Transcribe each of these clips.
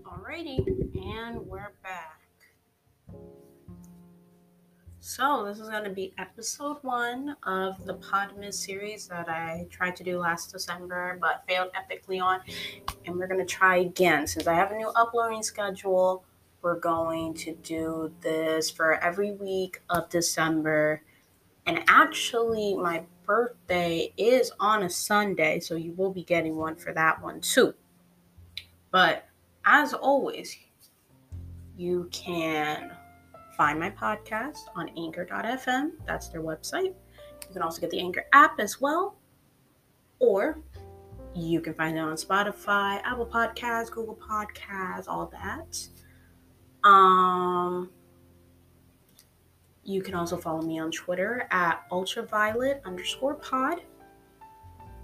Alrighty, and we're back. So, this is going to be episode one of the Podmas series that I tried to do last December but failed epically on. And we're going to try again. Since I have a new uploading schedule, we're going to do this for every week of December. And actually, my birthday is on a Sunday, so you will be getting one for that one too. But as always, you can find my podcast on anchor.fm. That's their website. You can also get the Anchor app as well. Or you can find it on Spotify, Apple Podcasts, Google Podcasts, all that. Um, you can also follow me on Twitter at ultraviolet underscore pod.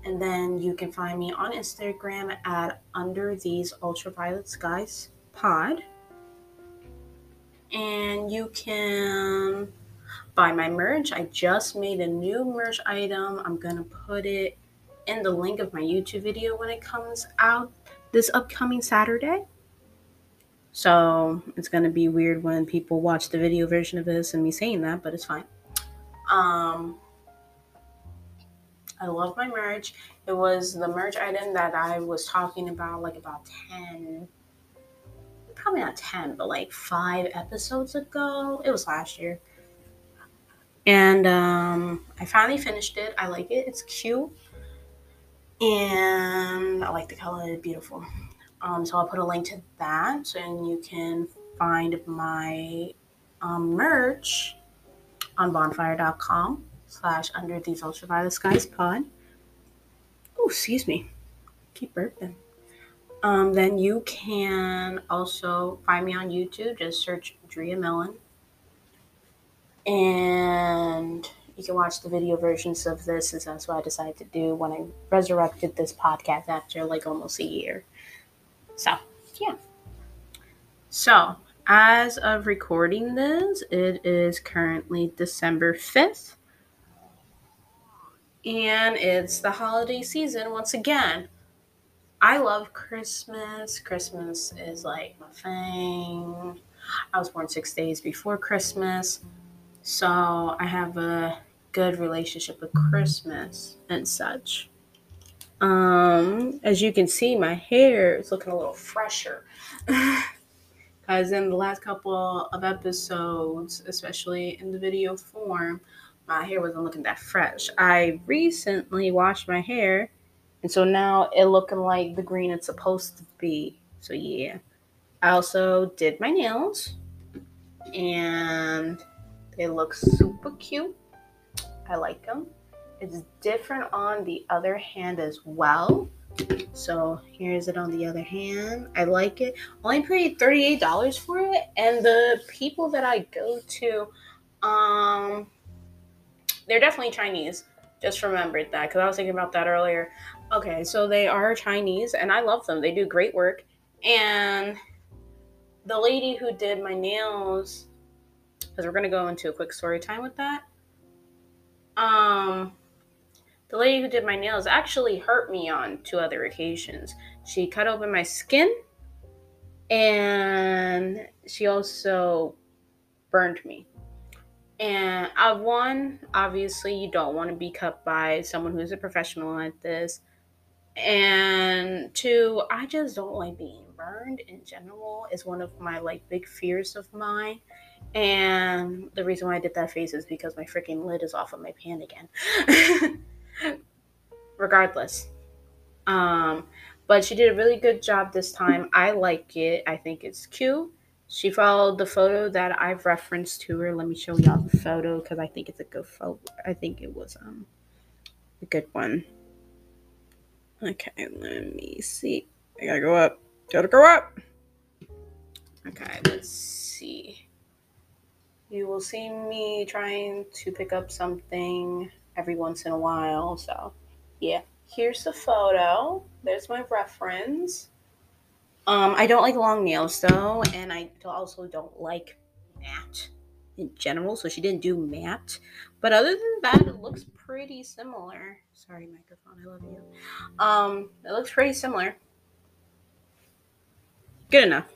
And then you can find me on Instagram at under these ultraviolet skies pod. And you can buy my merch. I just made a new merch item. I'm gonna put it in the link of my YouTube video when it comes out this upcoming Saturday. So it's gonna be weird when people watch the video version of this and me saying that, but it's fine. Um, I love my merch. It was the merch item that I was talking about like about 10, probably not 10, but like five episodes ago. It was last year. And um, I finally finished it. I like it. It's cute. And I like the color. It's beautiful. Um, so I'll put a link to that so you can find my um, merch on bonfire.com slash under these ultraviolet skies pod. Oh, excuse me. Keep burping. Um, then you can also find me on YouTube. Just search Drea Mellon. And you can watch the video versions of this, and that's what I decided to do when I resurrected this podcast after like almost a year. So, yeah. So, as of recording this, it is currently December 5th. And it's the holiday season once again. I love Christmas. Christmas is like my thing. I was born six days before Christmas. So I have a good relationship with Christmas and such. Um, as you can see, my hair is looking a little fresher. Because in the last couple of episodes, especially in the video form, my hair wasn't looking that fresh. I recently washed my hair, and so now it looking like the green it's supposed to be. So yeah. I also did my nails, and they look super cute. I like them. It's different on the other hand as well. So here's it on the other hand. I like it. Only paid $38 for it. And the people that I go to, um, they're definitely Chinese. Just remembered that because I was thinking about that earlier. Okay, so they are Chinese and I love them. They do great work. And the lady who did my nails, because we're gonna go into a quick story time with that. Um, the lady who did my nails actually hurt me on two other occasions. She cut open my skin and she also burned me. And I one, obviously you don't want to be cut by someone who's a professional at this. And two, I just don't like being burned in general is one of my like big fears of mine. And the reason why I did that face is because my freaking lid is off of my pan again. regardless. Um, but she did a really good job this time. I like it. I think it's cute. She followed the photo that I've referenced to her. Let me show y'all the photo because I think it's a good photo. I think it was um a good one. Okay, let me see. I gotta go up. Gotta go up. Okay, let's see. You will see me trying to pick up something every once in a while, so yeah, here's the photo. There's my reference. Um, I don't like long nails though, and I also don't like matte in general. So she didn't do matte, but other than that, it looks pretty similar. Sorry, microphone. I love you. Um, it looks pretty similar. good enough.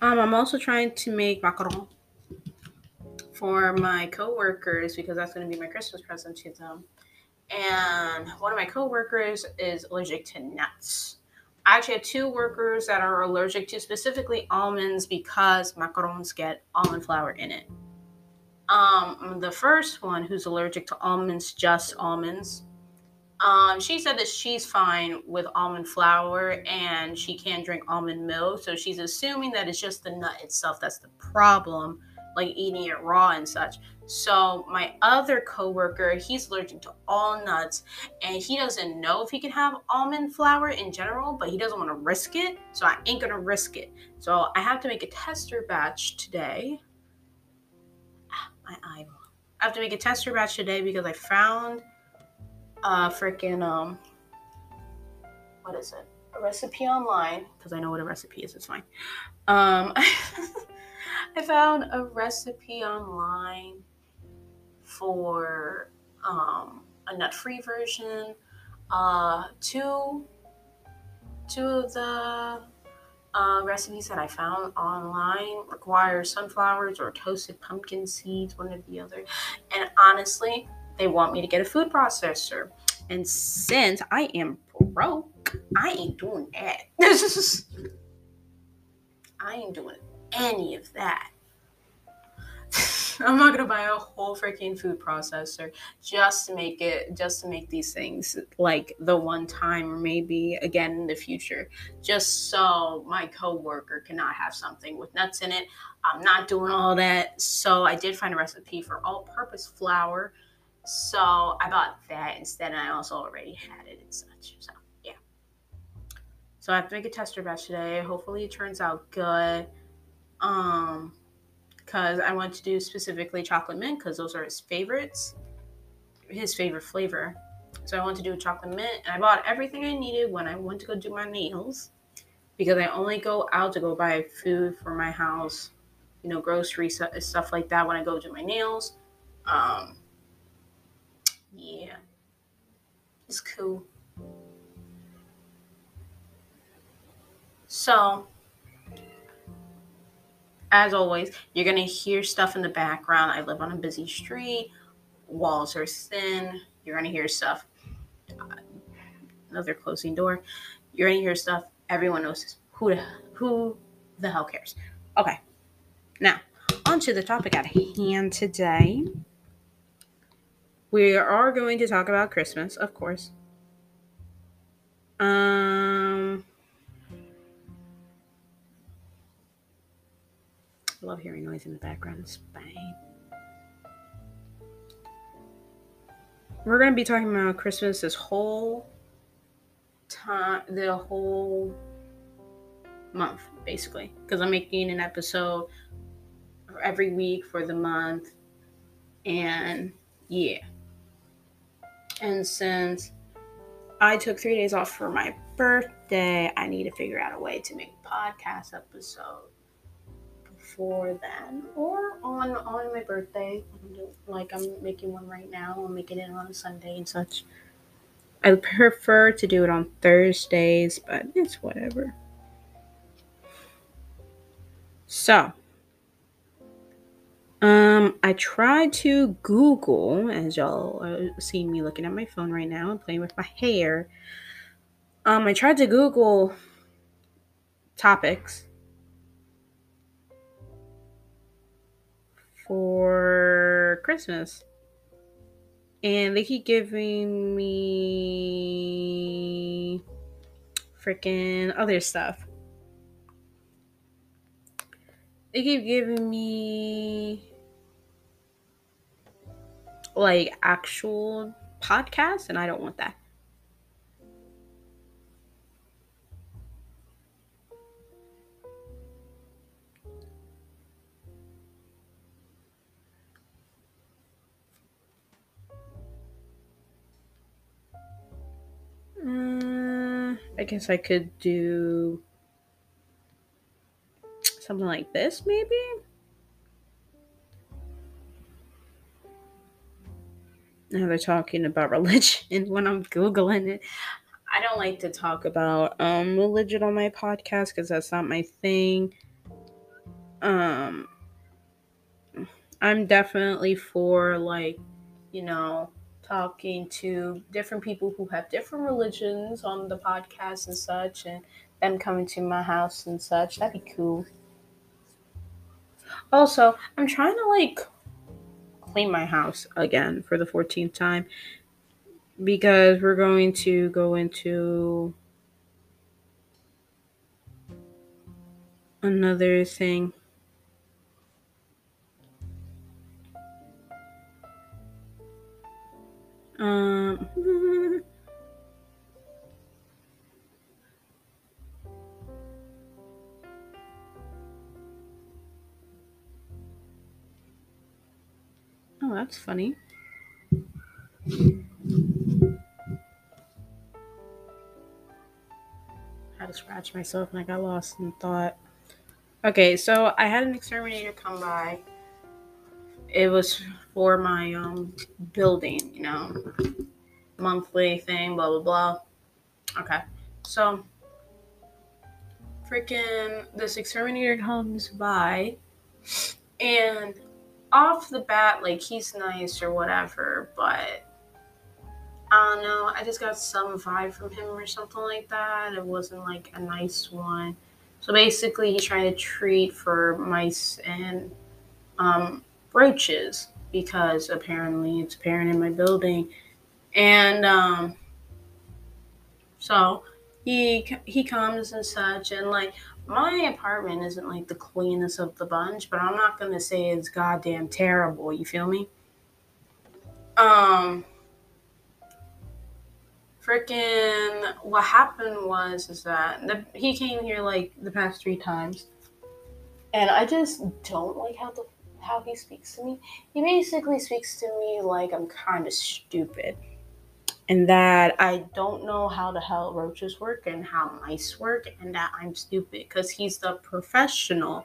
Um, I'm also trying to make macaron for my coworkers because that's going to be my Christmas present to them. And one of my coworkers is allergic to nuts. I actually have two workers that are allergic to specifically almonds because macarons get almond flour in it. Um, the first one who's allergic to almonds, just almonds, um, she said that she's fine with almond flour and she can't drink almond milk. So she's assuming that it's just the nut itself that's the problem, like eating it raw and such. So my other coworker, he's allergic to all nuts and he doesn't know if he can have almond flour in general, but he doesn't want to risk it. So I ain't gonna risk it. So I have to make a tester batch today. Ah, my eye. I have to make a tester batch today because I found a freaking um what is it? A recipe online because I know what a recipe is. It's fine. Um, I found a recipe online for um, a nut-free version. Uh, two two of the uh, recipes that I found online require sunflowers or toasted pumpkin seeds, one or the other. And honestly, they want me to get a food processor. And since I am broke, I ain't doing that. I ain't doing any of that. I'm not gonna buy a whole freaking food processor just to make it, just to make these things like the one time or maybe again in the future, just so my coworker cannot have something with nuts in it. I'm not doing all that. So I did find a recipe for all-purpose flour so I bought that instead, and I also already had it and such. So yeah. So I have to make a tester batch today. Hopefully it turns out good. Um, because I want to do specifically chocolate mint because those are his favorites, his favorite flavor. So I want to do chocolate mint, and I bought everything I needed when I went to go do my nails because I only go out to go buy food for my house, you know, grocery stuff like that when I go do my nails. Um, yeah. It's cool. So, as always, you're going to hear stuff in the background. I live on a busy street, walls are thin. You're going to hear stuff. another closing door. You're going to hear stuff. Everyone knows who the, who the hell cares. Okay. Now, on to the topic at hand today. We are going to talk about Christmas, of course. Um, love hearing noise in the background. It's fine. We're going to be talking about Christmas this whole time, the whole month, basically, because I'm making an episode every week for the month. And yeah. And since I took three days off for my birthday, I need to figure out a way to make podcast episode before then or on on my birthday. Like I'm making one right now. I'm making it on Sunday and such. I prefer to do it on Thursdays, but it's whatever. So, um, I tried to Google, as y'all are seeing me looking at my phone right now and playing with my hair. Um, I tried to Google topics for Christmas. And they keep giving me freaking other stuff. They keep giving me like actual podcasts, and I don't want that. I guess I could do something like this, maybe? Now they're talking about religion when I'm Googling it. I don't like to talk about um religion on my podcast because that's not my thing. Um, I'm definitely for like, you know, talking to different people who have different religions on the podcast and such, and them coming to my house and such. That'd be cool. Also, I'm trying to like clean my house again for the 14th time because we're going to go into another thing. Um, oh, that's funny. I had to scratch myself and I got lost in thought. Okay, so I had an exterminator come by. It was for my um building, you know, monthly thing, blah blah blah. Okay, so freaking this exterminator comes by, and off the bat, like he's nice or whatever, but I don't know. I just got some vibe from him or something like that. It wasn't like a nice one. So basically, he's trying to treat for mice and um, roaches because apparently it's apparent in my building, and um, so he he comes and such, and like my apartment isn't like the cleanest of the bunch, but I'm not gonna say it's goddamn terrible. You feel me? Um freaking what happened was is that the, he came here like the past three times and i just don't like how the how he speaks to me. He basically speaks to me like i'm kind of stupid and that i don't know how the hell roaches work and how mice work and that i'm stupid because he's the professional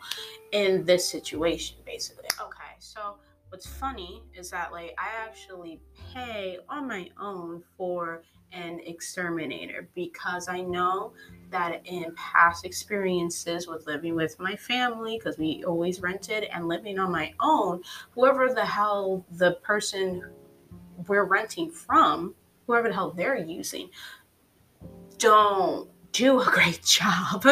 in this situation basically. Okay so what's funny is that like i actually pay on my own for an exterminator because I know that in past experiences with living with my family, because we always rented and living on my own, whoever the hell the person we're renting from, whoever the hell they're using, don't do a great job.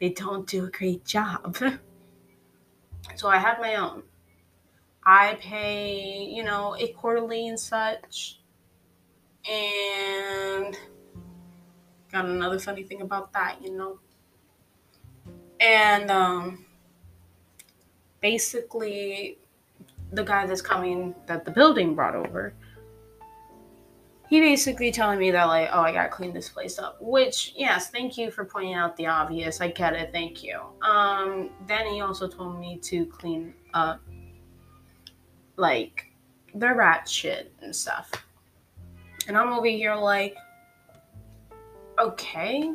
they don't do a great job. so I have my own. I pay, you know, a quarterly and such and got another funny thing about that, you know. And um, basically, the guy that's coming that the building brought over, he basically telling me that like, oh, I gotta clean this place up. Which, yes, thank you for pointing out the obvious. I get it. Thank you. Um, then he also told me to clean up like the rat shit and stuff. And I'm over here like, okay.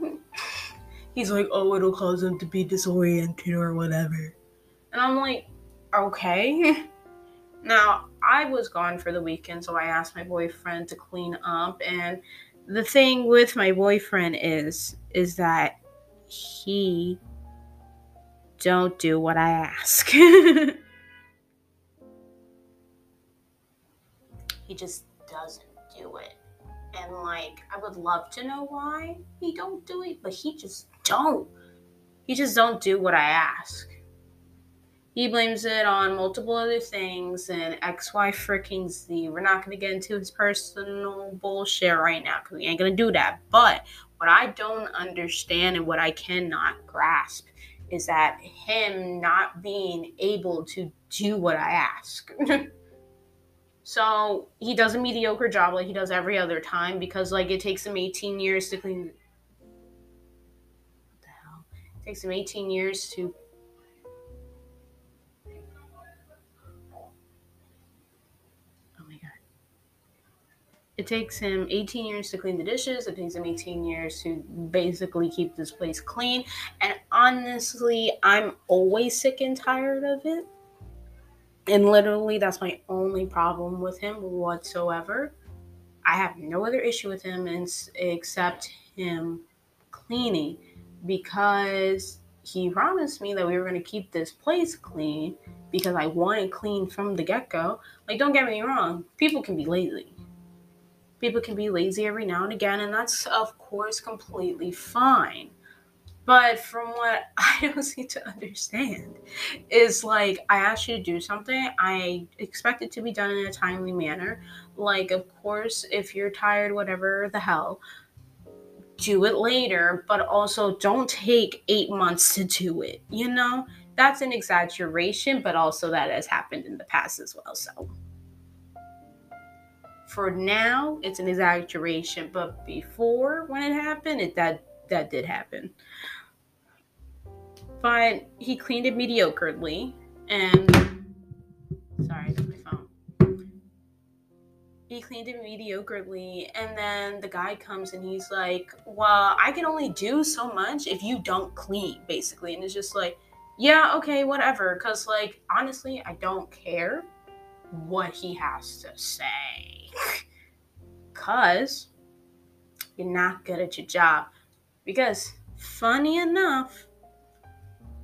He's like, oh, it'll cause them to be disoriented or whatever. And I'm like, okay. Now, I was gone for the weekend, so I asked my boyfriend to clean up. And the thing with my boyfriend is, is that he don't do what I ask. he just doesn't do it and like I would love to know why he don't do it, but he just don't. He just don't do what I ask. He blames it on multiple other things and X, Y, freaking Z. We're not gonna get into his personal bullshit right now because we ain't gonna do that. But what I don't understand and what I cannot grasp is that him not being able to do what I ask. So he does a mediocre job like he does every other time because like it takes him 18 years to clean. What the hell? It takes him 18 years to. Oh my god. It takes him 18 years to clean the dishes. It takes him 18 years to basically keep this place clean. And honestly, I'm always sick and tired of it and literally that's my only problem with him whatsoever I have no other issue with him except him cleaning because he promised me that we were going to keep this place clean because I wanted clean from the get go. Like, don't get me wrong, people can be lazy. People can be lazy every now and again, and that's, of course, completely fine. But from what I don't seem to understand, is like I asked you to do something, I expect it to be done in a timely manner. Like, of course, if you're tired, whatever the hell, do it later, but also don't take eight months to do it. You know, that's an exaggeration, but also that has happened in the past as well. So for now, it's an exaggeration, but before when it happened, it that that did happen. But he cleaned it mediocrely, and sorry, that's my phone. he cleaned it mediocrely and then the guy comes and he's like well i can only do so much if you don't clean basically and it's just like yeah okay whatever because like honestly i don't care what he has to say because you're not good at your job because funny enough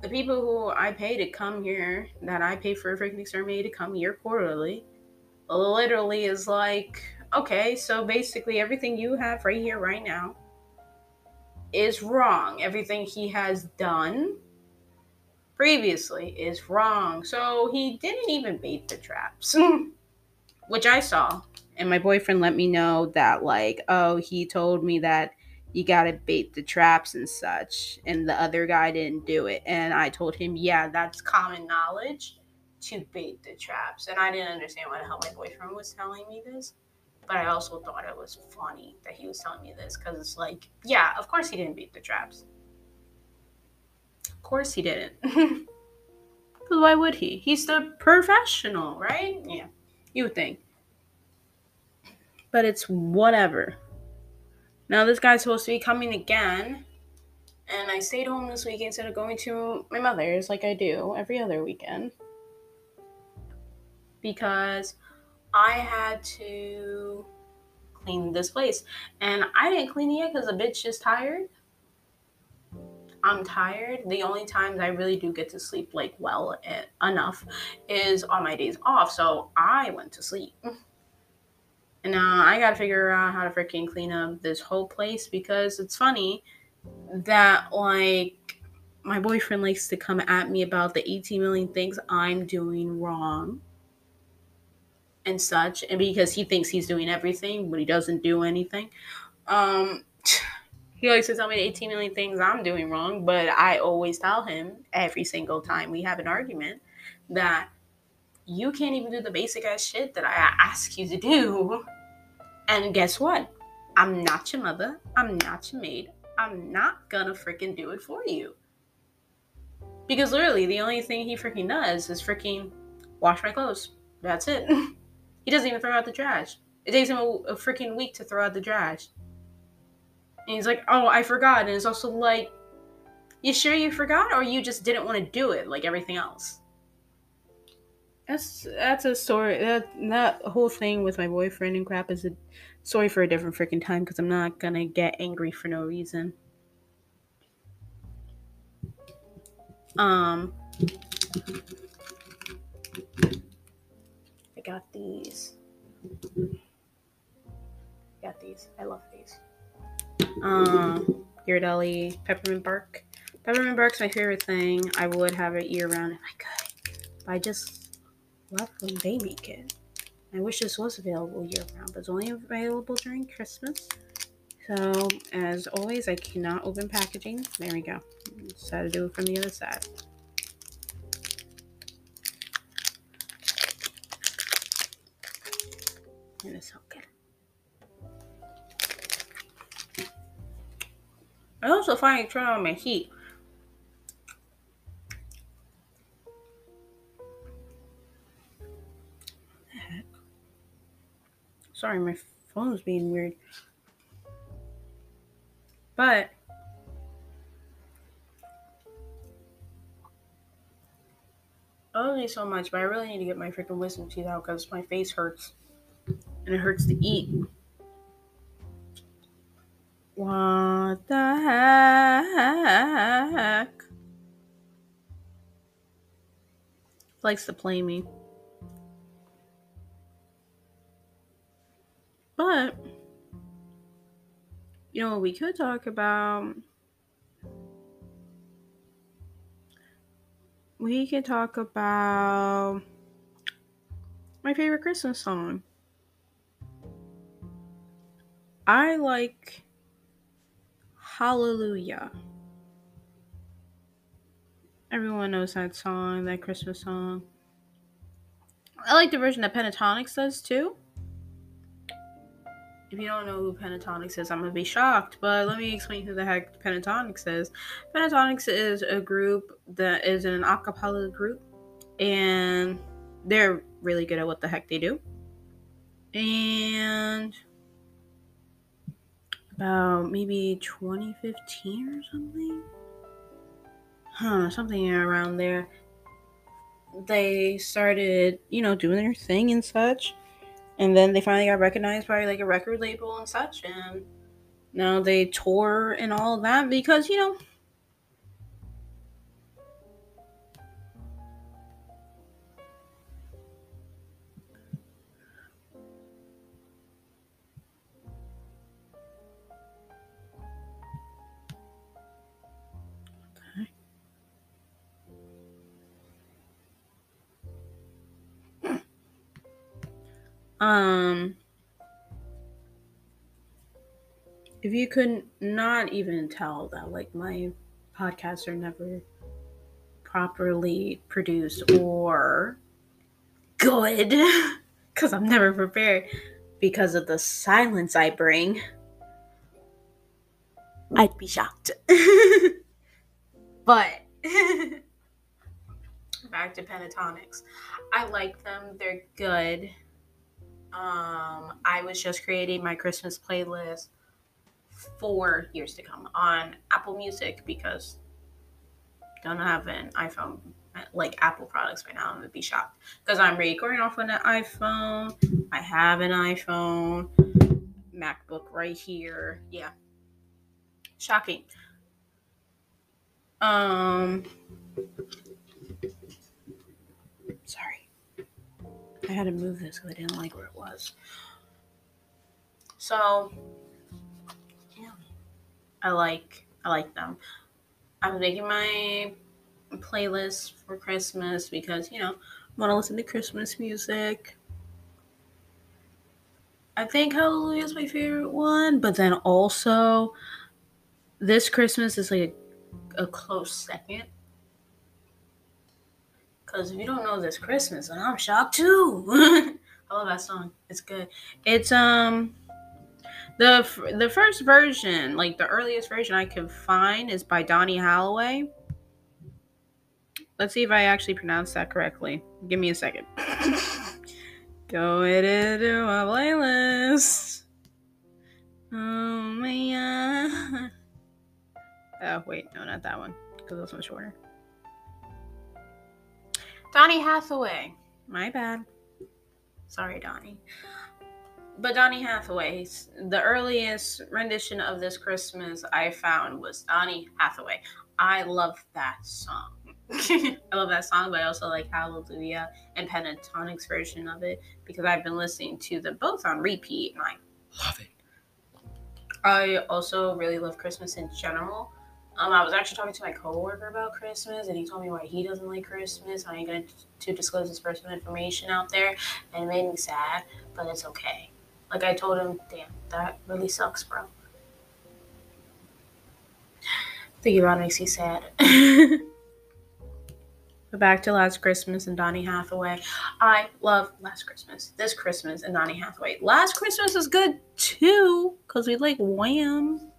the people who i pay to come here that i pay for a freaking exterminator to come here quarterly literally is like, okay, so basically everything you have right here, right now, is wrong. Everything he has done previously is wrong. So he didn't even bait the traps, which I saw. And my boyfriend let me know that, like, oh, he told me that you gotta bait the traps and such. And the other guy didn't do it. And I told him, yeah, that's common knowledge to bait the traps. And I didn't understand why the hell my boyfriend was telling me this. But I also thought it was funny that he was telling me this because it's like, yeah, of course he didn't bait the traps. Of course he didn't. Because why would he? He's the professional, right? Yeah, you would think. But it's whatever. Now this guy's supposed to be coming again. And I stayed home this week instead of going to my mother's like I do every other weekend because I had to clean this place. And I didn't clean it yet because the bitch is tired. I'm tired. The only times I really do get to sleep like well eh, enough is on my days off. So I went to sleep. And now I gotta figure out how to freaking clean up this whole place because it's funny that like my boyfriend likes to come at me about the 18 million things I'm doing wrong and such, and because he thinks he's doing everything, but he doesn't do anything. Um, he likes to tell me 18 million things I'm doing wrong, but I always tell him every single time we have an argument that you can't even do the basic ass shit that I ask you to do. And guess what? I'm not your mother. I'm not your maid. I'm not gonna freaking do it for you. Because literally, the only thing he freaking does is freaking wash my clothes. That's it. He doesn't even throw out the trash. It takes him a, a freaking week to throw out the trash. And he's like, oh, I forgot. And it's also like, you sure you forgot or you just didn't want to do it like everything else? That's that's a story. That that whole thing with my boyfriend and crap is a story for a different freaking time because I'm not gonna get angry for no reason. Um, I got these. Got these. I love these. Um, Ghirardelli peppermint bark. Peppermint bark's my favorite thing. I would have it year round if I could. But I just love when they make it. I wish this was available year round, but it's only available during Christmas. So, as always, I cannot open packaging. There we go. Just had to do it from the other side. And It is so good. I also find it turn on my heat. Sorry, my phone's being weird. But I love you so much, but I really need to get my freaking wisdom teeth out because my face hurts and it hurts to eat. What the heck? Likes to play me. But, you know what we could talk about? We could talk about my favorite Christmas song. I like Hallelujah. Everyone knows that song, that Christmas song. I like the version that Pentatonix does too. If you don't know who Pentatonix is, I'm gonna be shocked, but let me explain who the heck Pentatonix is. Pentatonix is a group that is an a cappella group, and they're really good at what the heck they do. And about maybe 2015 or something, huh, something around there, they started, you know, doing their thing and such and then they finally got recognized by like a record label and such and now they tour and all that because you know Um, if you could not even tell that, like, my podcasts are never properly produced or good, because I'm never prepared because of the silence I bring, I'd be shocked. but back to Pentatonix. I like them, they're good. Um, I was just creating my Christmas playlist for years to come on Apple Music because don't have an iPhone like Apple products right now. I'm gonna be shocked because I'm recording off an iPhone. I have an iPhone, MacBook right here. Yeah, shocking. Um, I had to move this because I didn't like where it was. So, yeah, I like I like them. I'm making my playlist for Christmas because you know I want to listen to Christmas music. I think Hallelujah is my favorite one, but then also this Christmas is like a, a close second because if you don't know this Christmas, and I'm shocked too. I love that song. It's good. It's um the the first version, like the earliest version I can find, is by Donny Hathaway. Let's see if I actually pronounced that correctly. Give me a second. Go into my playlist. Oh man. Oh wait, no, not that one, because that's one shorter. Donny Hathaway. My bad. Sorry, Donny. But Donny Hathaway's the earliest rendition of this Christmas I found was Donny Hathaway. I love that song. I love that song, but I also like Hallelujah and Pentatonix version of it because I've been listening to them both on repeat and I love it. I also really love Christmas in general. Um, I was actually talking to my coworker about Christmas, and he told me why he doesn't like Christmas. I ain't going to disclose his personal information out there, and it made me sad, but it's okay. Like I told him, damn, that really sucks, bro. Thinking about it makes me sad. but back to Last Christmas and Donny Hathaway. I love Last Christmas. This Christmas and Donny Hathaway. Last Christmas is good too, because we like Wham.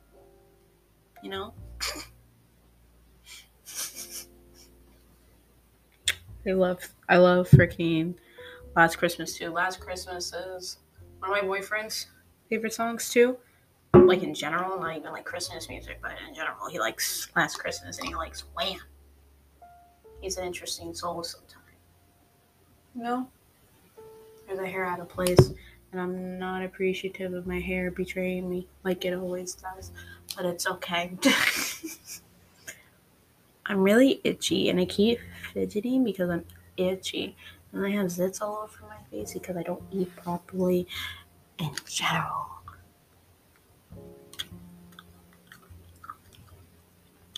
You know? I love I love freaking Last Christmas too. Last Christmas is one of my boyfriend's favorite songs too. Like in general, not even like Christmas music, but in general, he likes Last Christmas and he likes Wham. He's an interesting soul sometimes. Know? There's a hair out of place. and I'm not appreciative of my hair betraying me like it always does, but it's okay. I'm really itchy and I keep fidgeting because I'm itchy. And I have zits all over my face because I don't eat properly in general.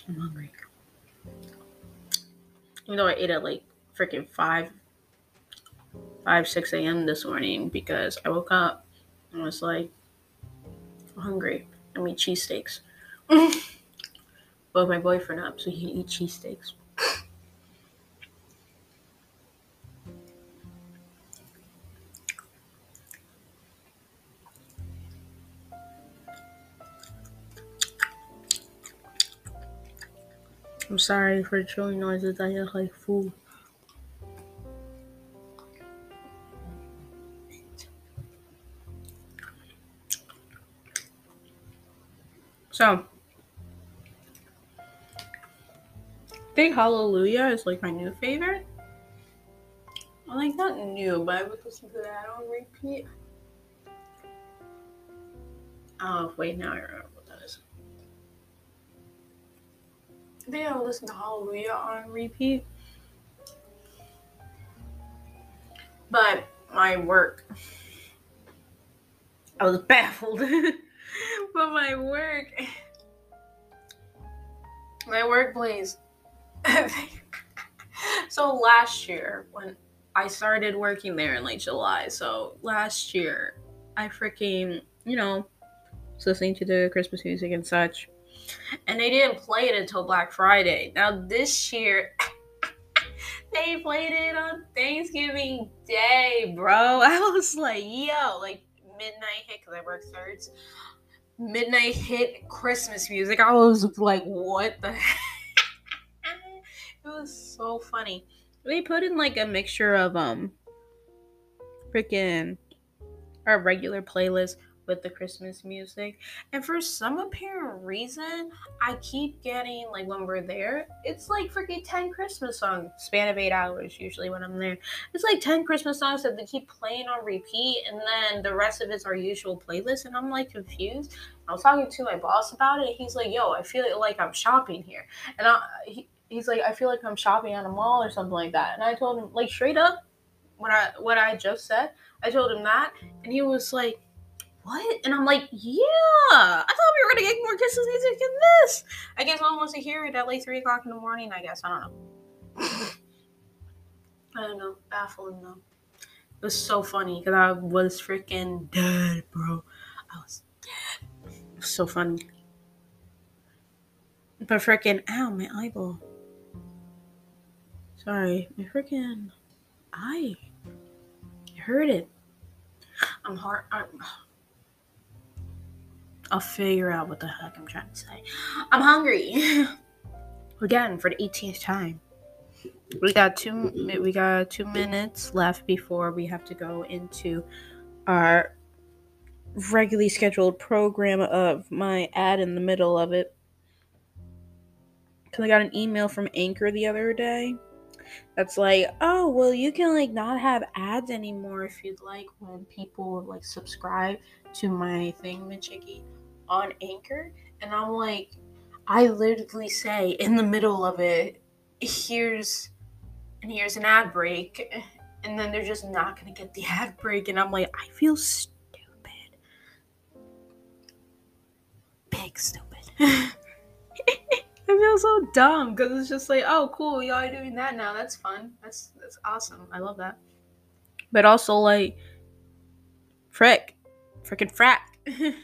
I'm hungry. Even though I ate at like freaking 5, 5, 6 a.m. this morning because I woke up and was like, hungry. I mean, cheesesteaks. Woke my boyfriend up so he can eat cheesesteaks. I'm sorry for the chewing noises. I just like food. So, think Hallelujah is like my new favorite. Like not new, but I would listen to that on repeat. Oh wait, now I remember what that is. I think I would listen to Hallelujah on repeat. But my work, I was baffled. but my work, my work plays so last year when I started working there in late July, so last year I freaking, you know, was listening to the Christmas music and such. And they didn't play it until Black Friday. Now this year they played it on Thanksgiving Day, bro. I was like, yo, like midnight hit because I work thirds. Midnight hit Christmas music. I was like, what the It was so funny. They put in like a mixture of um freaking our regular playlist with the Christmas music. And for some apparent reason, I keep getting like when we're there, it's like freaking 10 Christmas songs, span of eight hours usually when I'm there. It's like 10 Christmas songs that they keep playing on repeat, and then the rest of it's our usual playlist. And I'm like confused. I was talking to my boss about it, he's like, Yo, I feel like I'm shopping here. And I, he, he's like, I feel like I'm shopping at a mall or something like that. And I told him, like straight up, what I what I just said, I told him that, and he was like, What? And I'm like, Yeah, I thought we were gonna get more Christmas music than this. I guess one wants to hear it at like three o'clock in the morning. I guess I don't know. I don't know, baffling though. It was so funny because I was freaking dead, bro. I was dead. Was so funny. But freaking, ow, my eyeball. Sorry, my freaking eye. I heard it. I'm hard. I'm, I'll figure out what the heck I'm trying to say. I'm hungry. Again, for the 18th time. We got two. We got two minutes left before we have to go into our regularly scheduled program of my ad in the middle of it. Cause I got an email from Anchor the other day that's like, oh, well, you can like not have ads anymore if you'd like when people like subscribe to my thing, Michiki, on Anchor. And I'm like, I literally say in the middle of it, here's and here's an ad break, and then they're just not gonna get the ad break, and I'm like, I feel stupid, big stupid. I feel so dumb because it's just like, oh, cool, y'all are doing that now. That's fun. That's that's awesome. I love that. But also like, frick, freaking frack.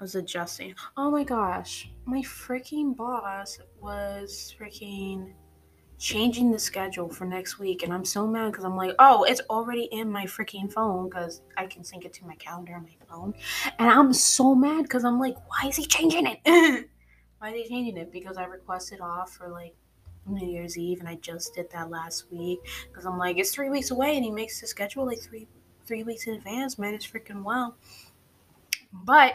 I was adjusting. Oh my gosh, my freaking boss was freaking changing the schedule for next week and i'm so mad because i'm like oh it's already in my freaking phone because i can sync it to my calendar on my phone. And i'm so mad because i'm like why is he changing it? Why is he changing it? Because i requested off for like new year's eve and i just did that last week because i'm like it's three weeks away and he makes the schedule like three three weeks in advance man it's freaking well but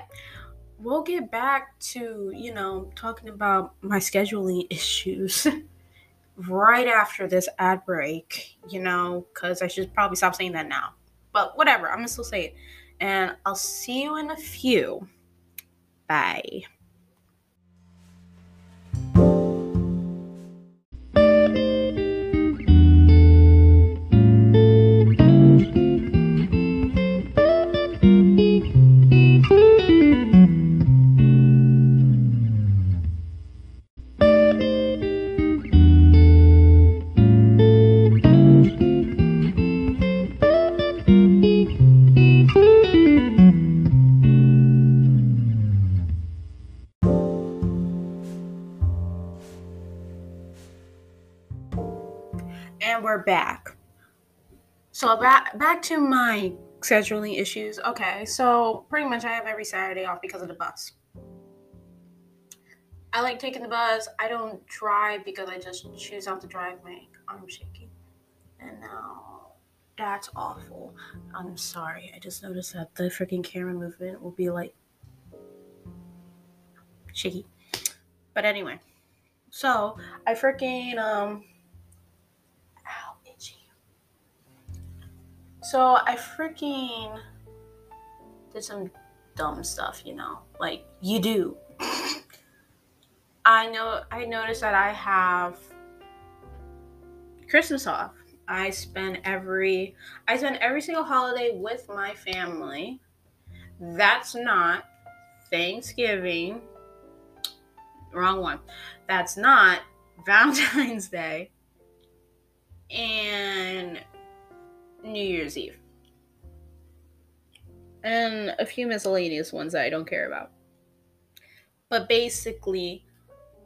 we'll get back to you know talking about my scheduling issues right after this ad break, you know, because I should probably stop saying that now. But whatever, I'm gonna still say it. And I'll see you in a few. Bye. Back back to my scheduling issues. Okay, so pretty much I have every Saturday off because of the bus. I like taking the bus. I don't drive because I just choose not to drive. My arm shaking, and now that's awful. I'm sorry. I just noticed that the freaking camera movement will be like shaky. But anyway, so I freaking um So I freaking did some dumb stuff, you know, like you do. I know I noticed that I have Christmas off. I spend every I spend every single holiday with my family. That's not Thanksgiving. Wrong one. That's not Valentine's Day. And New Year's Eve. And a few miscellaneous ones that I don't care about. But basically,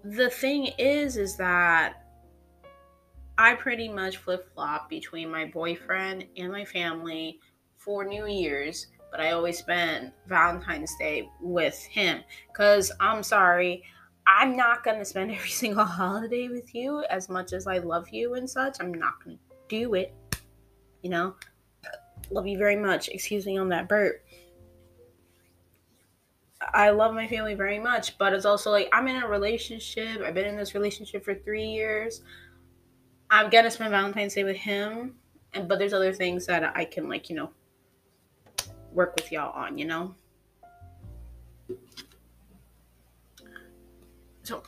the thing is, is that I pretty much flip flop between my boyfriend and my family for New Year's, but I always spend Valentine's Day with him. Because I'm sorry, I'm not going to spend every single holiday with you as much as I love you and such. I'm not going to do it you know, love you very much. Excuse me on that burp. I love my family very much, but it's also like I'm in a relationship. I've been in this relationship for three years. I'm gonna spend Valentine's Day with him, and but there's other things that I can like, you know, work with y'all on, you know. So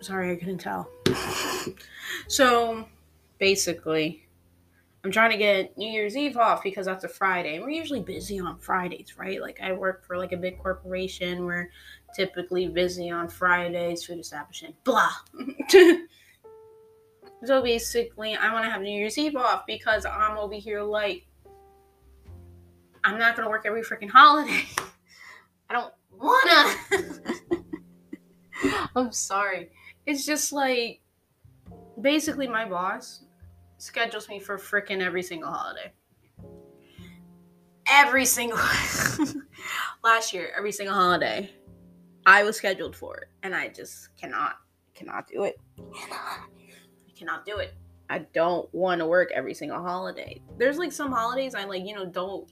sorry, I couldn't tell. so basically. I'm trying to get New Year's Eve off because that's a Friday. We're usually busy on Fridays, right? Like I work for like a big corporation. We're typically busy on Fridays, food establishment, blah. so basically, I want to have New Year's Eve off because I'm over here like I'm not gonna work every freaking holiday. I don't wanna. I'm sorry. It's just like basically my boss schedules me for freaking every single holiday. Every single last year, every single holiday, I was scheduled for it, and I just cannot, cannot do it. Cannot, I cannot do it. I don't want to work every single holiday. There's like some holidays I like, you know, don't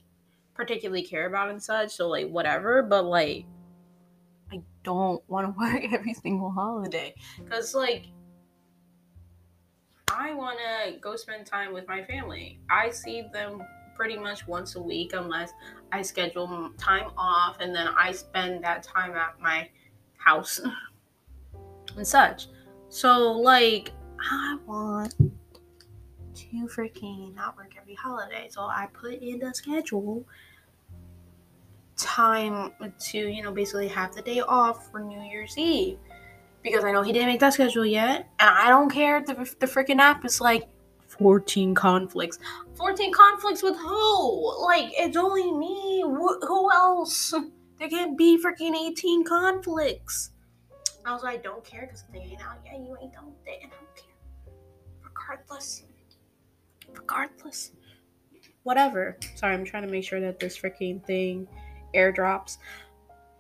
particularly care about and such, so like whatever. But like, I don't want to work every single holiday because like I want to go spend time with my family. I see them pretty much once a week unless I schedule time off and then I spend that time at my house and such. So, like, I want to freaking not work every holiday. So, I put in the schedule time to, you know, basically have the day off for New Year's Eve because I know he didn't make that schedule yet, and I don't care the, the freaking app is like 14 conflicts. 14 conflicts with who? Like, it's only me. Wh- who else? There can't be freaking 18 conflicts. I was like, don't care because they ain't out yet. You ain't done with it, and I don't care. Regardless. Regardless. Whatever. Sorry, I'm trying to make sure that this freaking thing airdrops.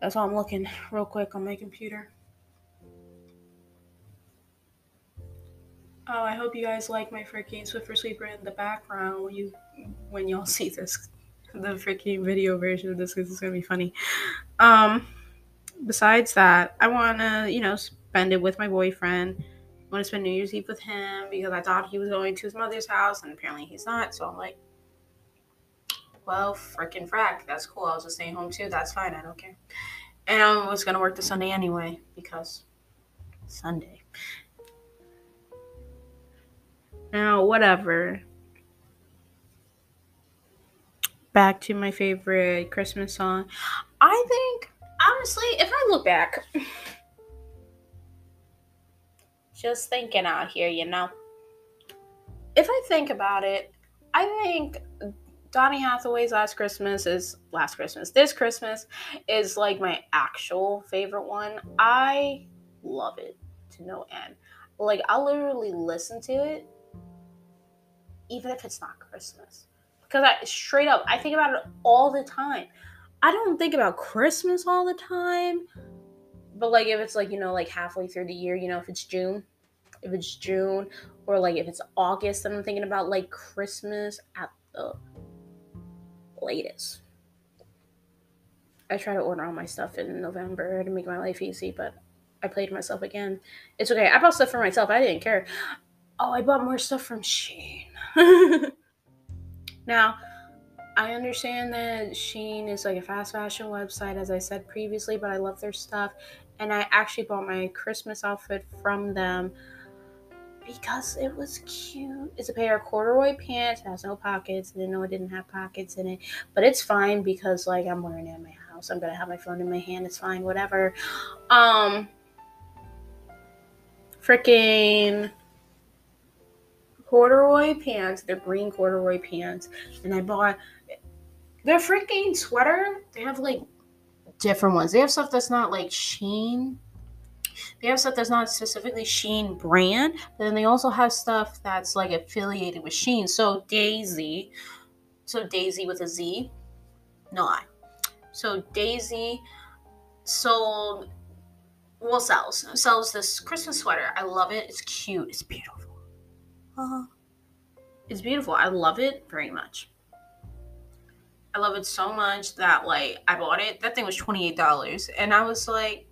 That's why I'm looking real quick on my computer. Oh, I hope you guys like my freaking Swiffer Sweeper in the background when you when y'all see this the freaking video version of this because it's gonna be funny. Um, besides that, I wanna you know spend it with my boyfriend. want to spend New Year's Eve with him because I thought he was going to his mother's house, and apparently he's not. So I'm like, well, freaking frack, that's cool. I was just staying home too. That's fine. I don't care. And I was gonna work the Sunday anyway because Sunday. Now, whatever. Back to my favorite Christmas song. I think, honestly, if I look back, just thinking out here, you know, if I think about it, I think Donny Hathaway's Last Christmas is Last Christmas. This Christmas is like my actual favorite one. I love it to no end. Like, I'll literally listen to it even if it's not Christmas. Because I straight up, I think about it all the time. I don't think about Christmas all the time. But like if it's like, you know, like halfway through the year, you know, if it's June, if it's June, or like if it's August, then I'm thinking about like Christmas at the latest. I try to order all my stuff in November to make my life easy, but I played myself again. It's okay. I bought stuff for myself. I didn't care. Oh, I bought more stuff from Shein. now, I understand that Shein is like a fast fashion website, as I said previously, but I love their stuff. And I actually bought my Christmas outfit from them because it was cute. It's a pair of corduroy pants. It has no pockets. I didn't know it didn't have pockets in it, but it's fine because like I'm wearing it in my house. I'm gonna have my phone in my hand. It's fine, whatever. Um, freaking corduroy pants. They're green corduroy pants, and I bought their freaking sweater. They have like different ones. They have stuff that's not like Shein. They have stuff that's not specifically Shein brand, but then they also have stuff that's like affiliated with Shein. So Dazy, so Dazy with a Z, no I. So Dazy sold, well sells sells this Christmas sweater. I love it. It's cute. It's beautiful. Uh, it's beautiful. I love it very much. I love it so much that like I bought it. That thing was twenty eight dollars, and I was like,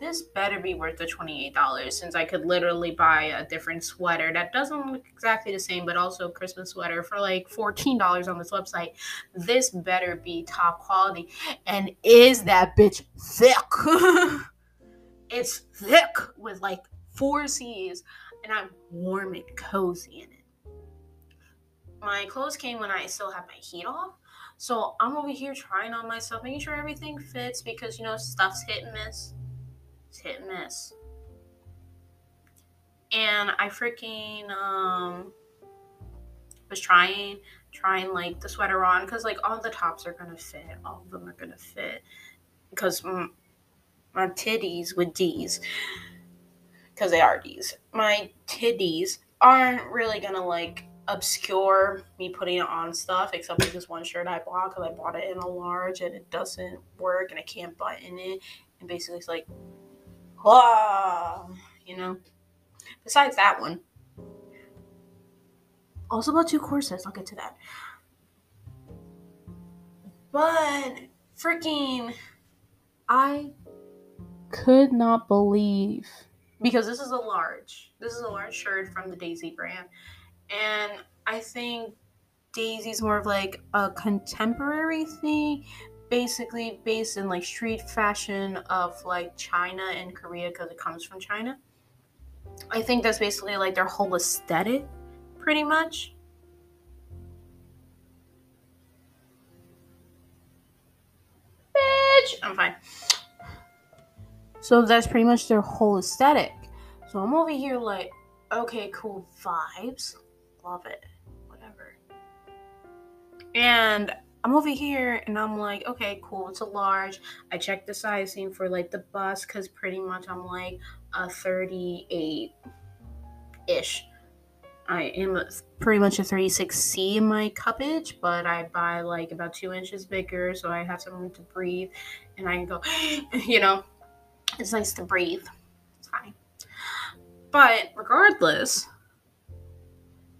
this better be worth the twenty eight dollars since I could literally buy a different sweater that doesn't look exactly the same, but also a Christmas sweater for like fourteen dollars on this website. This better be top quality, and is that bitch thick? it's thick with like four C's and I'm warm and cozy in it. My clothes came when I still have my heat off. So I'm over here trying on myself, making sure everything fits because you know stuff's hit and miss. It's hit and miss. And I freaking um was trying trying like the sweater on because like all the tops are gonna fit all of them are gonna fit because my titties with d's because they are D's. My titties aren't really gonna like obscure me putting it on stuff, except for this one shirt I bought because I bought it in a large and it doesn't work and I can't button it. And basically, it's like, ah, you know. Besides that one, also bought two corsets. I'll get to that. But freaking, I could not believe because this is a large. This is a large shirt from the Dazy brand. And I think Dazy's more of like a contemporary thing, basically based in like street fashion of like China and Korea because it comes from China. I think that's basically like their whole aesthetic, pretty much. Bitch! I'm fine. So that's pretty much their whole aesthetic. So I'm over here like, okay, cool vibes. Love it. Whatever. And I'm over here and I'm like, okay, cool, it's a large. I checked the sizing for like the bust because pretty much I'm like a 38 ish. I am pretty much a 36C in my cuppage, but I buy like about two inches bigger so I have some room to breathe and I can go, you know, it's nice to breathe. It's fine. But regardless,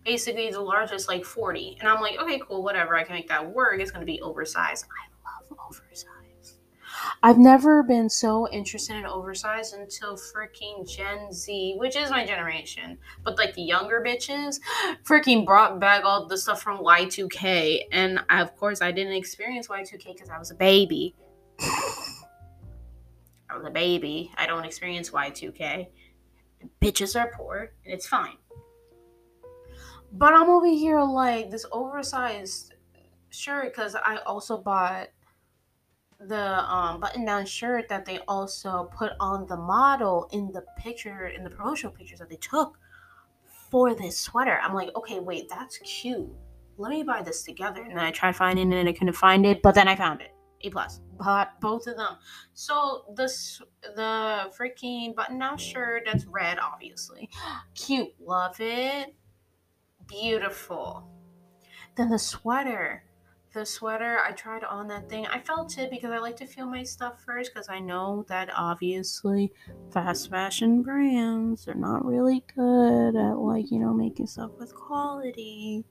basically the largest like 40. And I'm like, okay, cool, whatever. I can make that work. It's to be oversized. I love oversized. I've never been so interested in oversized until freaking Gen Z, which is my generation, but like the younger bitches, freaking brought back all the stuff from Y2K. And I, of course, I didn't experience Y2K because I was a baby. I was a baby. I don't experience Y2K. Bitches are poor, and it's fine. But I'm over here like this oversized shirt because I also bought the um, button down shirt that they also put on the model in the picture in the promotional pictures that they took for this sweater. I'm like, okay, wait, that's cute. Let me buy this together. And then I tried finding it and I couldn't find it, but then I found it. A plus. But both of them. So this the freaking button down shirt that's red, obviously. Cute. Love it. Beautiful. Then the sweater the sweater i tried on that thing i felt it because i like to feel my stuff first because i know that obviously fast fashion brands are not really good at like you know making stuff with quality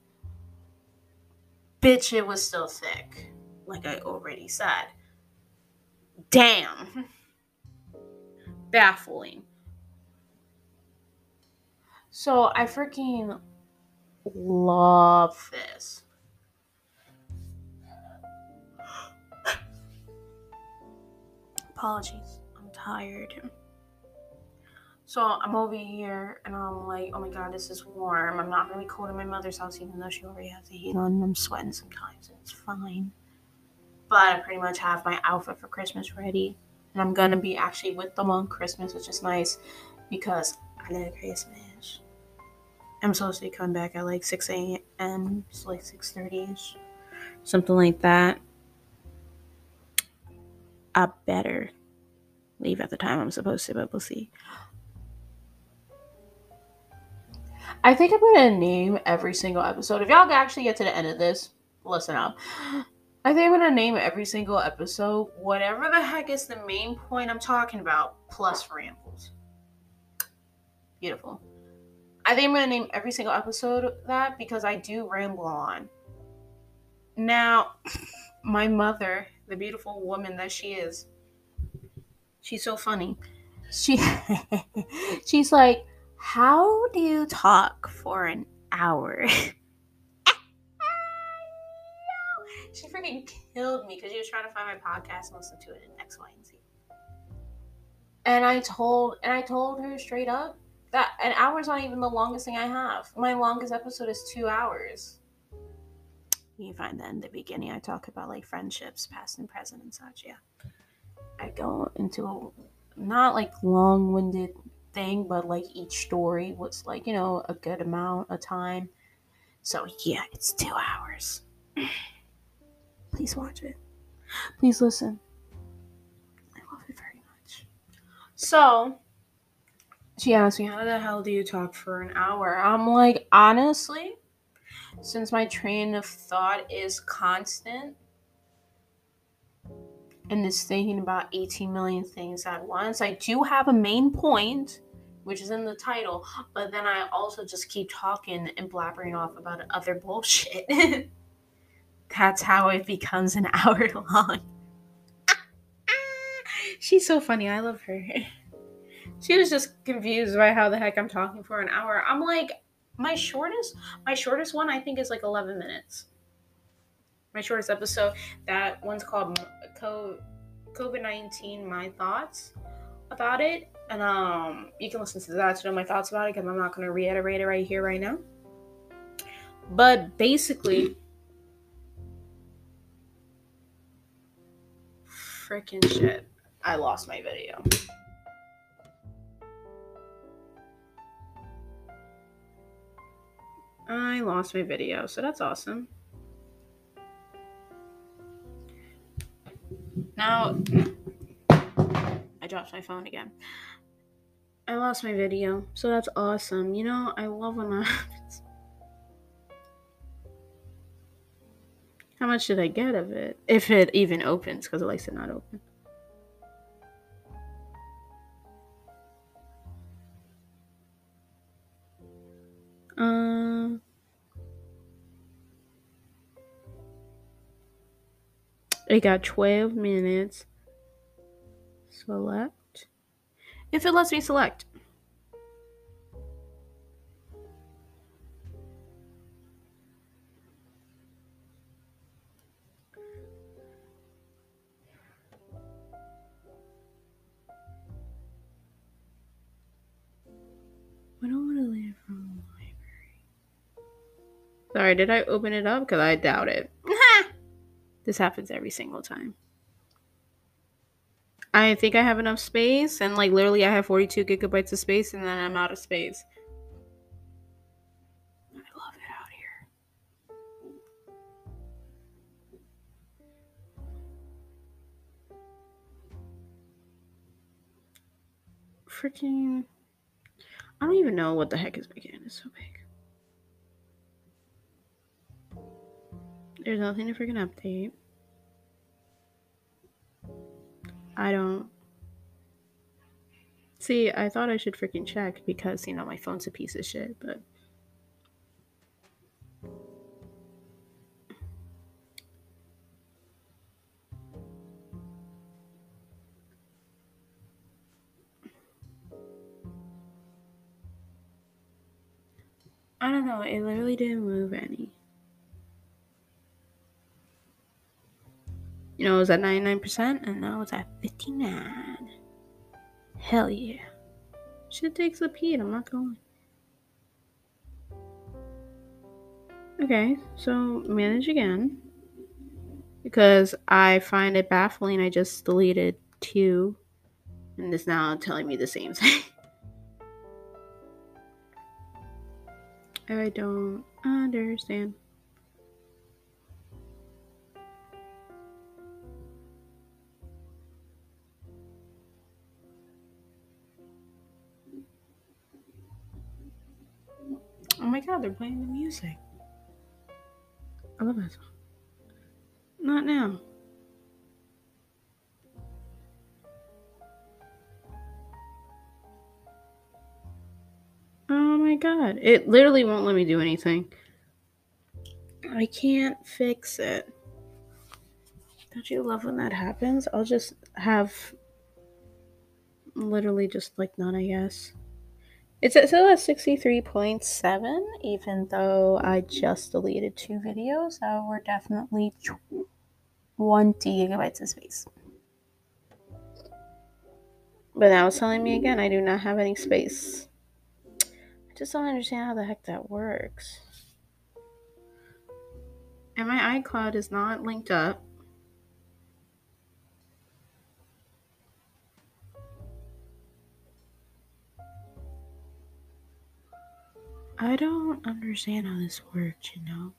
bitch it was still thick like i already said damn baffling so i freaking love this Apologies. I'm tired. So I'm over here and I'm like, oh my god, this is warm. I'm not really cold in my mother's house, even though she already has the heat on. I'm sweating sometimes, and it's fine. But I pretty much have my outfit for Christmas ready, and I'm gonna be actually with them on Christmas, which is nice because I love Christmas. I'm supposed to be coming back at like 6 a.m. It's like 6:30 ish, something like that. I better leave at the time I'm supposed to, but we'll see. I think I'm gonna name every single episode. If y'all actually get to the end of this, listen up. I think I'm gonna name every single episode whatever the heck is the main point I'm talking about, plus rambles. Beautiful. I think I'm gonna name every single episode that because I do ramble on. Now, my mother the beautiful woman that she is. She's so funny. She she's like, "How do you talk for an hour?" she freaking killed me because she was trying to find my podcast and listen to it in X, Y, and Z. And I told and I told her straight up that an hour is not even the longest thing I have. My longest episode is two hours you find that in the beginning. I talk about like friendships, past and present, and such. Yeah, I go into a not like long-winded thing, but like each story was like you know a good amount of time. So yeah, it's two hours. Please watch it. Please listen. I love it very much. So she asked me, How the hell do you talk for an hour? I'm like, honestly, since my train of thought is constant and is thinking about 18 million things at once, I do have a main point, which is in the title, but then I also just keep talking and blabbering off about other bullshit. That's how it becomes an hour long. She's so funny. I love her. She was just confused by how the heck I'm talking for an hour. I'm like, my shortest my shortest one i think is like 11 minutes my shortest episode that one's called covid-19 my thoughts about it and um you can listen to that to know my thoughts about it because i'm not going to reiterate it right here right now but basically freaking shit i lost my video I lost my video, so that's awesome. Now, I dropped my phone again. I lost my video, so that's awesome. You know, I love when that happens. How much did I get of it? If it even opens, because it likes to not open. Uh, it got 12 minutes Select. If it lets me select. Sorry, did I open it up? Because I doubt it. this happens every single time. I think I have enough space, and like literally, I have 42 gigabytes of space, and then I'm out of space. I love it out here. Freaking. I don't even know what the heck is making it so big. There's nothing to freaking update. I don't. See, I thought I should freaking check because, you know, my phone's a piece of shit, but. I don't know, it literally didn't move any. You know, it was at 99%, and now it's at 59. Hell yeah. Shit takes a pee, I'm not going. Okay, so manage again. Because I find it baffling. I just deleted two, and it's now telling me the same thing. I don't understand. God, oh, they're playing the music. I love that song. Not now. Oh my god. It literally won't let me do anything. I can't fix it. Don't you love when that happens? I'll just have literally just like none, I guess. It's still at 63.7, even though I just deleted two videos so we're definitely 20 gigabytes of space. But now it's telling me again I do not have any space. I just don't understand how the heck that works. And my iCloud is not linked up. I don't understand how this works, you know?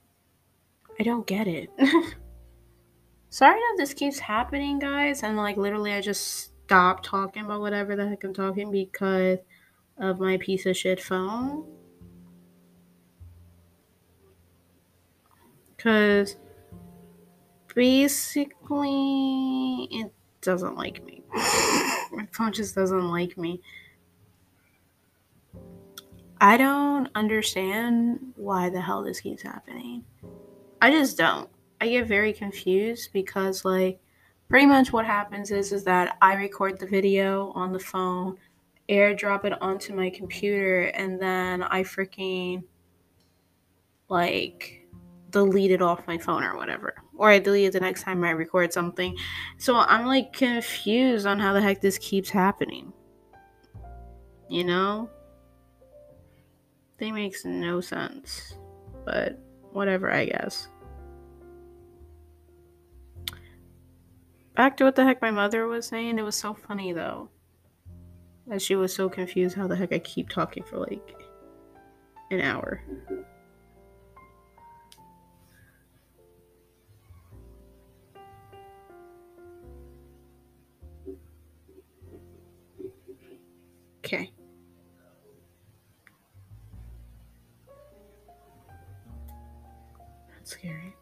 I don't get it. Sorry that this keeps happening, guys, and like literally I just stopped talking about whatever the heck I'm talking because of my piece of shit phone. Because basically, it doesn't like me. my phone just doesn't like me. I don't understand why the hell this keeps happening. I just don't. I get very confused because like pretty much what happens is is that I record the video on the phone, airdrop it onto my computer and then I freaking like delete it off my phone or whatever. Or I delete it the next time I record something. So I'm like confused on how the heck this keeps happening. You know? They makes no sense. But whatever, I guess. Back to what the heck my mother was saying. It was so funny though. That she was so confused how the heck I keep talking for like an hour. Okay. Scary.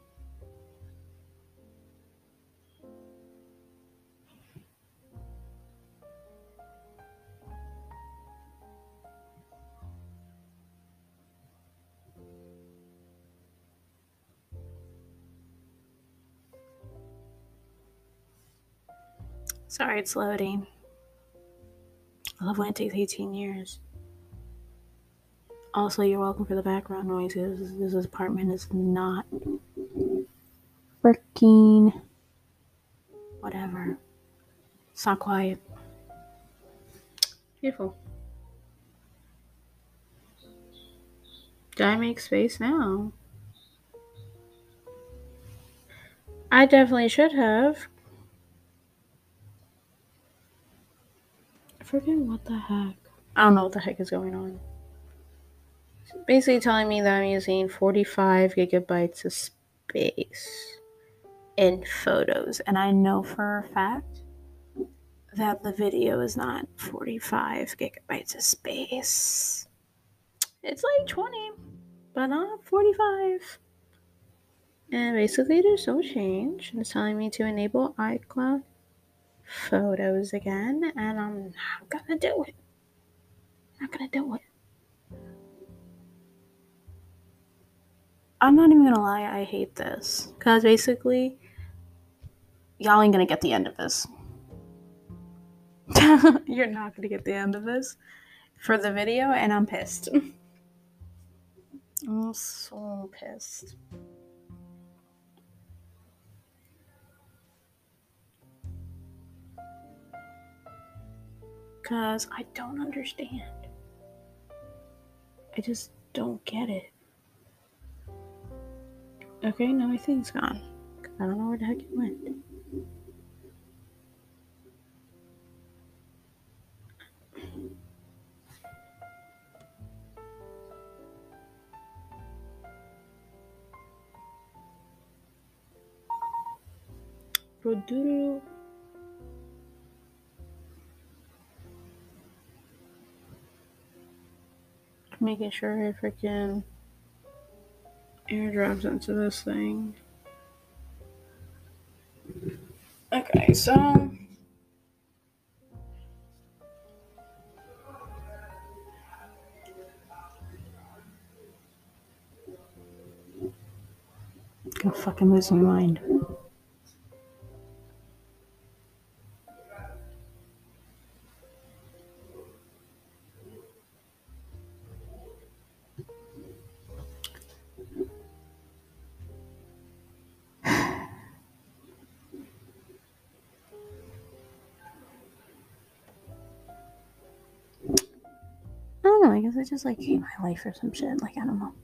Sorry, it's loading. I love when it takes 18 years. Also, you're welcome for the background noises. This apartment is not freaking whatever. It's not quiet. Beautiful. Did I make space now? I definitely should have. Freaking what the heck? I don't know what the heck is going on. Basically telling me that I'm using 45 gigabytes of space in photos. And I know for a fact that the video is not 45 gigabytes of space. It's like 20, but not 45. And basically, there's no change. And it's telling me to enable iCloud photos again, and I'm not gonna do it. Not gonna do it. I'm not even gonna lie, I hate this. Because basically, y'all ain't gonna get the end of this. You're not gonna get the end of this for the video, and I'm pissed. I'm so pissed. Because I don't understand. I just don't get it. Okay, now my thing's gone. I don't know where the heck it went. Produce. Making sure I freaking airdrops into this thing. Okay, so I'm fucking lose my mind. I just like hate my life or some shit. Like I don't know.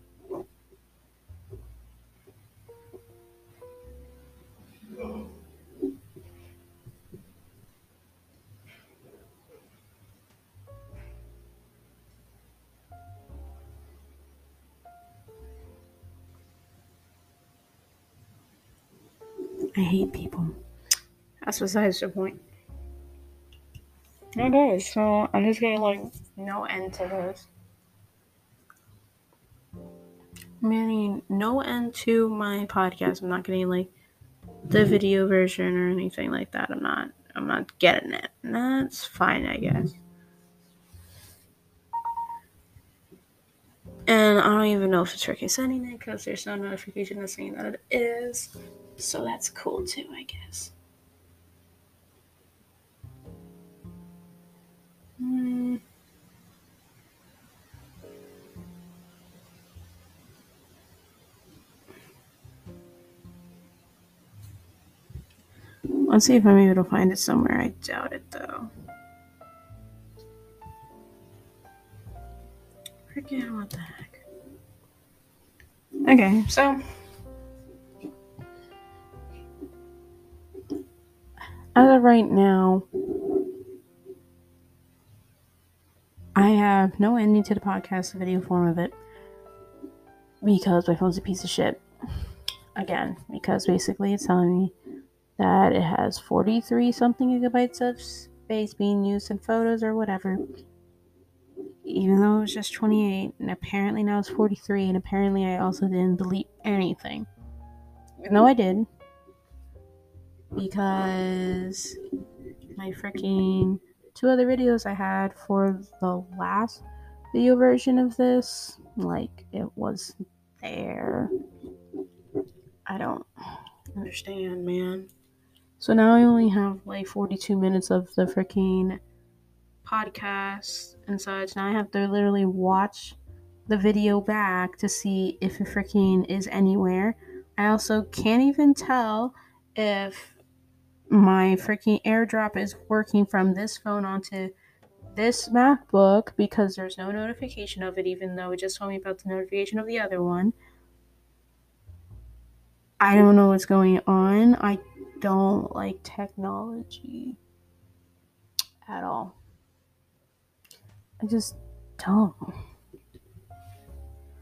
I hate people. That's besides the point. It is. So I'm just getting like no end to this. Meaning no end to my podcast. I'm not getting like the video version or anything like that. I'm not. I'm not getting it. And that's fine, I guess. And I don't even know if it's freaking sending it because there's no notification that's saying that it is. So that's cool too, I guess. Hmm. Let's see if I'm able to find it somewhere. I doubt it though. Forget what the heck. Okay, so as of right now, I have no ending to the podcast, the video form of it, because my phone's a piece of shit. Again, because basically it's telling me that it has 43 something gigabytes of space being used in photos or whatever. Even though it was just 28, and apparently now it's 43, and apparently I also didn't delete anything. Even though I did. Because my freaking two other videos I had for the last video version of this, like, it was there. I don't understand, man. So now I only have like 42 minutes of the freaking podcast and such. Now I have to literally watch the video back to see if it freaking is anywhere. I also can't even tell if my freaking airdrop is working from this phone onto this MacBook because there's no notification of it, even though it just told me about the notification of the other one. I don't know what's going on. I don't like technology at all. I just don't.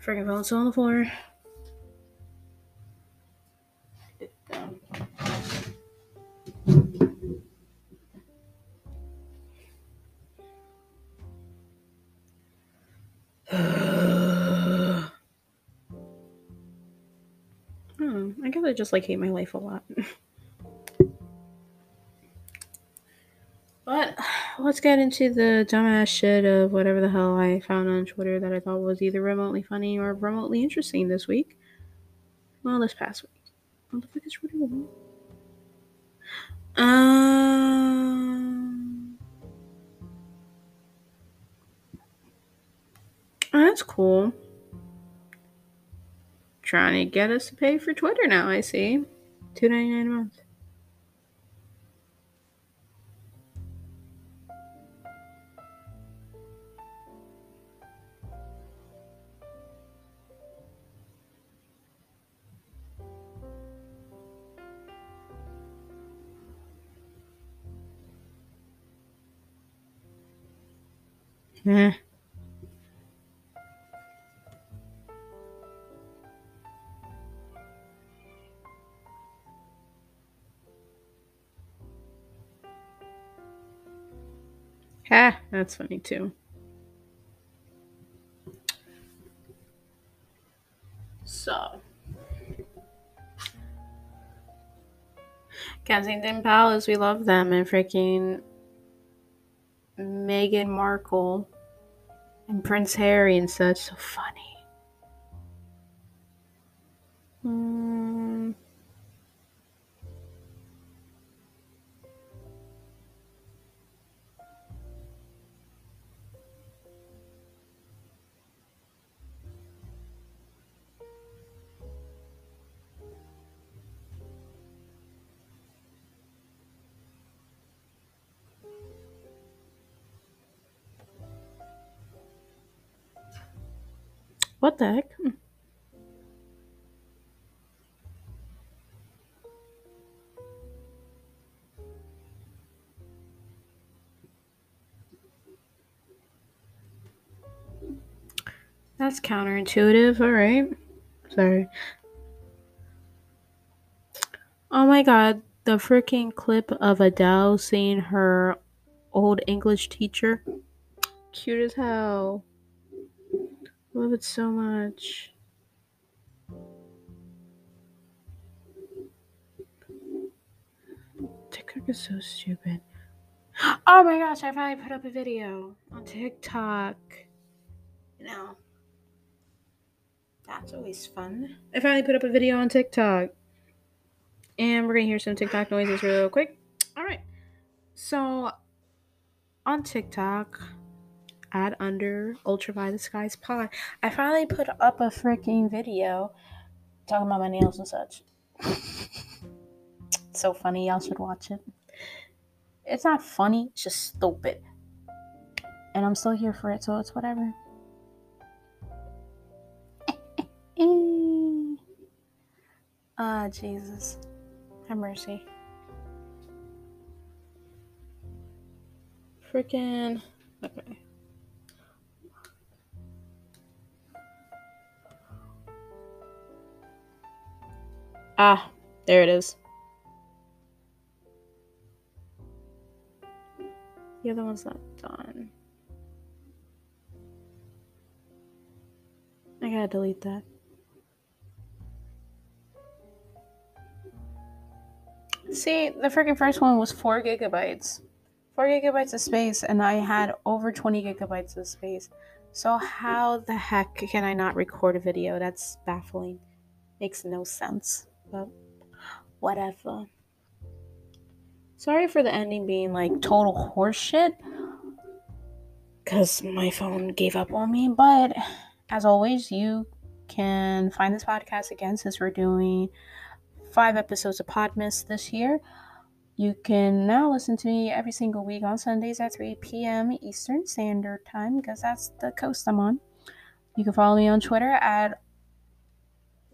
Freaking phone's on the floor. hmm, I guess I just like hate my life a lot. but let's get into the dumbass shit of whatever the hell I found on Twitter that I thought was either remotely funny or remotely interesting this week. Well, this past week. What the fuck is Twitter? Um. That's cool. Trying to get us to pay for Twitter now, I see. Two ninety nine a month. Eh. Ha, that's funny too. So, Kensington Palace, we love them, and freaking Meghan Markle and Prince Harry and such. So funny. What the heck? Hmm. That's counterintuitive, alright. Sorry. Oh my god, the freaking clip of Adele seeing her old English teacher. Cute as hell. Love it so much. TikTok is so stupid. Oh my gosh, I finally put up a video on TikTok. You know, that's always fun. I finally put up a video on TikTok. And we're going to hear some TikTok noises real quick. All right. So, on TikTok, add under Ultraviolet Skies Pod, I finally put up a freaking video talking about my nails and such. so funny. Y'all should watch it. It's not funny, it's just stupid. And I'm still here for it, so it's whatever. Ah, Jesus. Have mercy. Freaking. Okay. Ah, there it is. The other one's not done. I gotta delete that. See, the freaking first one was 4 gigabytes. 4 gigabytes of space, and I had over 20 gigabytes of space. So, how the heck can I not record a video? That's baffling. Makes no sense. Whatever. Sorry for the ending being like total horseshit. because my phone gave up on me. But as always, you can find this podcast again since we're doing five episodes of Podmas this year. You can now listen to me every single week on Sundays at 3 p.m. Eastern Standard Time because that's the coast I'm on. You can follow me on Twitter at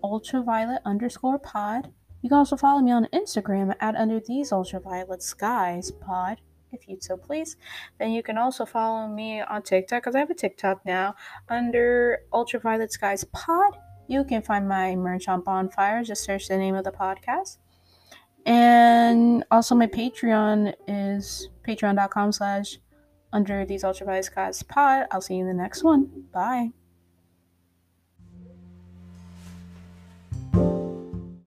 ultraviolet underscore pod. You can also follow me on Instagram at under these ultraviolet skies pod if you'd so please. Then you can also follow me on TikTok because I have a TikTok now under Ultraviolet Skies Pod. You can find my merch on Bonfire. Just search the name of the podcast. And also my Patreon is patreon.com slash under these ultraviolet skies pod. I'll see you in the next one. Bye.